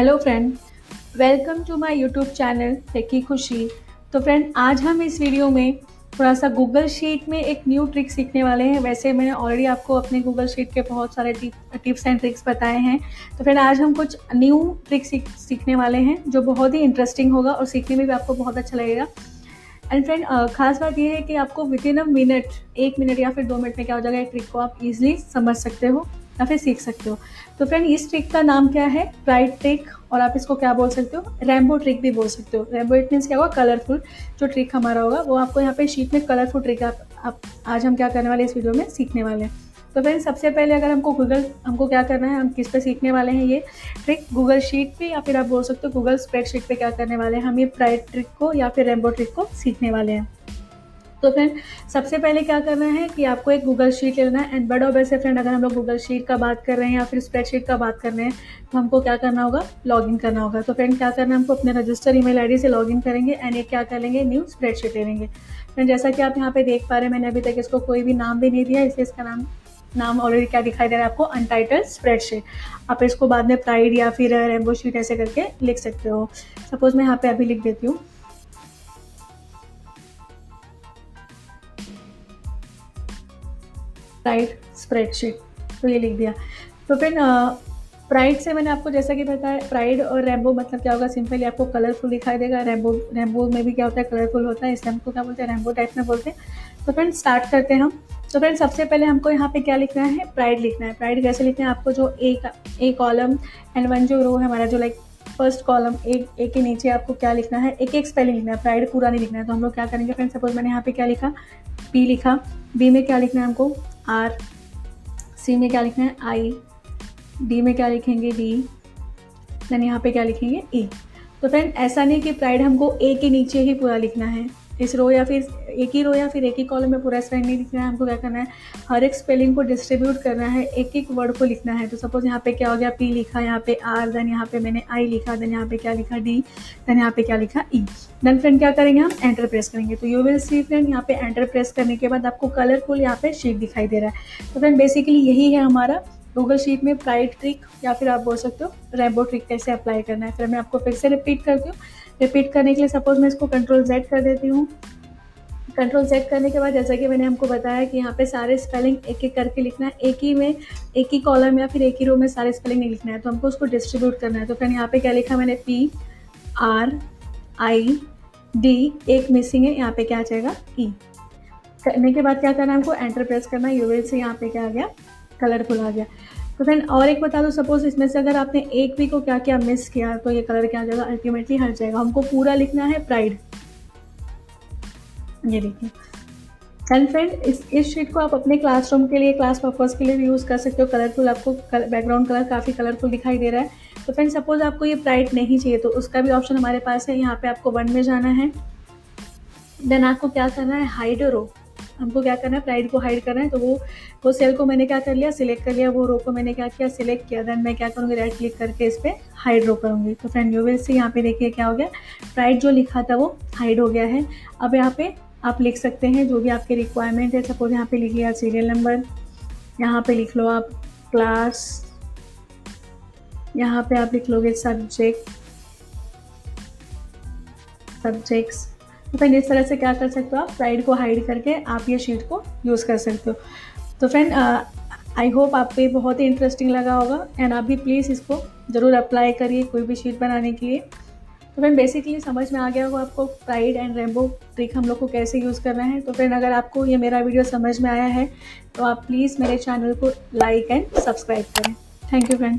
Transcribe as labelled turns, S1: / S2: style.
S1: Hello friend welcome to my YouTube channel techie Khushi तो friend आज हम इस वीडियो में थोड़ा सा गूगल शीट में एक न्यू ट्रिक सीखने वाले हैं। वैसे मैंने ऑलरेडी आपको अपने गूगल शीट के बहुत सारे टिप्स एंड ट्रिक्स बताए हैं। तो फ्रेंड आज हम कुछ न्यू ट्रिक सीख, सीखने वाले हैं, जो बहुत ही इंटरेस्टिंग होगा और सीखने में भी आपको बहुत अच्छा लगेगा। एंड फ्रेंड खास बात यह है कि आपको विद इन अ मिनट एक मिनट या फिर दो मिनट में क्या हो जाएगा, एक ट्रिक को आप इजीली समझ सकते हो। या फिर सीख सकते हो। तो फ्रेंड इस ट्रिक का नाम क्या है? ब्राइट ट्रिक और आप इसको क्या बोल सकते हो? रैम्बो ट्रिक भी बोल सकते हो। रैम्बो इट मीन्स क्या होगा? कलरफुल जो ट्रिक हमारा होगा वो आपको यहाँ पे शीट में कलरफुल ट्रिक आप, आप आज हम क्या करने वाले इस वीडियो में? सीखने वाले हैं। तो फ्रेंड सबसे पहले अगर हमको गूगल हमको क्या करना है? हम किस पे सीखने वाले हैं ये ट्रिक गूगल शीट पे या फिर आप बोल सकते हो गूगल स्प्रेडशीट पे क्या करने वाले हैं? हम ये प्राइट ट्रिक को या फिर रेम्बो ट्रिक को सीखने वाले हैं। तो फ्रेंड सबसे पहले क्या करना है कि आपको एक गूगल शीट लेना है एंड बट ऑब्वियस फ्रेंड अगर हम लोग गूगल शीट का बात कर रहे हैं या फिर स्प्रेडशीट का बात कर रहे हैं तो हमको क्या करना होगा? लॉगिन करना होगा। तो फ्रेंड क्या करना है? हमको अपने रजिस्टर ईमेल आईडी से लॉगिन करेंगे एंड एक क्या कर लेंगे? न्यू स्प्रेडशीट ले लेंगे। फ्रेंड जैसा कि आप यहाँ पे देख पा रहे हैं, मैंने अभी तक इसको कोई भी नाम भी नहीं दिया, इसलिए इसका नाम नाम ऑलरेडी क्या दिखाई दे रहा है आपको? अनटाइटल स्प्रेडशीट आप इसको बाद में प्राइड या फिर रेम्बो शीट ऐसे करके लिख सकते हो। सपोज़ मैं यहाँ पे अभी लिख देती हूँ। प्राइड स्प्रेडशीट तो ये लिख दिया। तो फिर प्राइड से मैंने आपको जैसा कि बताया प्राइड और रेम्बो मतलब क्या होगा? सिंपली आपको कलरफुल दिखाई देगा। रेम्बो रेम्बो में भी क्या होता है? कलरफुल होता है, इसलिए हमको क्या बोलते हैं? रेम्बो टाइप में बोलते हैं। तो फ्रेंड स्टार्ट करते हैं हम। तो फ्रेंड सबसे पहले हमको यहाँ पे क्या लिखना है? प्राइड लिखना है। प्राइड कैसे लिखना है? आपको जो एक एक कॉलम एंड वन जो रो है, हमारा जो लाइक फ़र्स्ट कॉलम एक एक के नीचे आपको क्या लिखना है? एक एक स्पेलिंग लिखना है। प्राइड पूरा नहीं लिखना है। तो हम लोग क्या करेंगे फ्रेंड सपोज़ मैंने यहाँ पे क्या लिखा? पी लिखा। बी में क्या लिखना है हमको? आर सी में क्या लिखना है? आई डी में क्या लिखेंगे? डी देन यहाँ पे क्या लिखेंगे? ई e. तो फ्रेंड ऐसा नहीं कि प्राइड हमको ए के नीचे ही पूरा लिखना है। इस रो या फिर एक ही रो या फिर एक ही कॉलम में पूरा स्पेलिंग नहीं लिखना है, हमको क्या करना है? हर एक स्पेलिंग को डिस्ट्रीब्यूट करना है, एक एक वर्ड को लिखना है। तो सपोज़ यहाँ पे क्या हो गया? पी लिखा, यहाँ पे आर देन यहाँ पे मैंने आई लिखा देन यहाँ पे क्या लिखा? डी देन यहाँ पे क्या लिखा? ई देन फ्रेंड क्या करेंगे हम? एंटर प्रेस करेंगे। तो यू विल सी फ्रेंड यहाँ पे एंटर प्रेस करने के बाद आपको कलरफुल यहाँ पे शीट दिखाई दे रहा है। तो फ्रेंड बेसिकली यही है हमारा गूगल शीट में प्राइड ट्रिक या फिर आप बोल सकते हो रेबो ट्रिक कैसे अप्लाई करना है। फिर मैं आपको फिर से रिपीट करती हूँ। रिपीट करने के लिए सपोज़ मैं इसको कंट्रोल जेड कर देती हूँ। कंट्रोल सेट करने के बाद जैसा कि मैंने हमको बताया कि यहाँ पे सारे स्पेलिंग एक एक करके लिखना है। एक ही में, एक ही कॉलम या फिर एक ही रो में सारे स्पेलिंग नहीं लिखना है। तो हमको उसको डिस्ट्रीब्यूट करना है। तो फिर यहाँ पे क्या लिखा मैंने? पी आर आई डी एक मिसिंग है। यहाँ पे क्या आ जाएगा? ई e. करने के बाद क्या करना है हमको? एंटर प्रेस करना है। यूवेल से यहाँ पे क्या आ गया? कलरफुल आ गया। तो फ्रेंड और एक बता दो सपोज़ इसमें से अगर आपने एक भी को क्या क्या मिस किया तो ये कलर क्या जाएगा? अल्टीमेटली हट जाएगा। हमको पूरा लिखना है प्राइड ये देखिए। एंड फ्रेंड इस इस शीट को आप अपने क्लासरूम के लिए क्लास पर्पज़ के लिए भी यूज़ कर सकते हो। कलरफुल आपको बैकग्राउंड कलर काफ़ी कलरफुल दिखाई दे रहा है। तो फ्रेंड सपोज़ आपको ये प्राइट नहीं चाहिए तो उसका भी ऑप्शन हमारे पास है। यहाँ पे आपको वन में जाना है। देन आपको क्या करना है? हाइड रो हमको क्या करना है? प्राइड को हाइड करना है तो वो वो सेल को मैंने क्या कर लिया? सिलेक्ट कर लिया। वो रो को मैंने क्या किया? सिलेक्ट किया। देन मैं क्या करूँगी? राइट क्लिक करके इस पर हाइड रो करूँगी। तो फ्रेंड यू विल से यहाँ पे देखिए क्या हो गया। प्राइड जो लिखा था वो हाइड हो गया है। अब यहाँ पे आप लिख सकते हैं जो भी आपके रिक्वायरमेंट है। सपोज़ यहाँ पे लिख लिया सीरियल नंबर यहाँ पे लिख लो आप क्लास यहाँ पे आप लिख लोगे सब्जेक्ट सब्जेक्ट्स तो फिर इस तरह से क्या कर सकते हो आप? स्लाइड को हाइड करके आप ये शीट को यूज़ कर सकते हो। तो फ्रेंड आई होप आपको ये बहुत ही इंटरेस्टिंग लगा होगा एंड आप भी प्लीज़ इसको ज़रूर अप्लाई करिए कोई भी शीट बनाने के लिए। तो फ्रेंड बेसिकली समझ में आ गया होगा आपको प्राइड एंड रेमबो ट्रिक हम लोग को कैसे यूज़ करना है। तो फ्रेंड अगर आपको ये मेरा वीडियो समझ में आया है तो आप प्लीज़ मेरे चैनल को लाइक एंड सब्सक्राइब करें। Thank you friend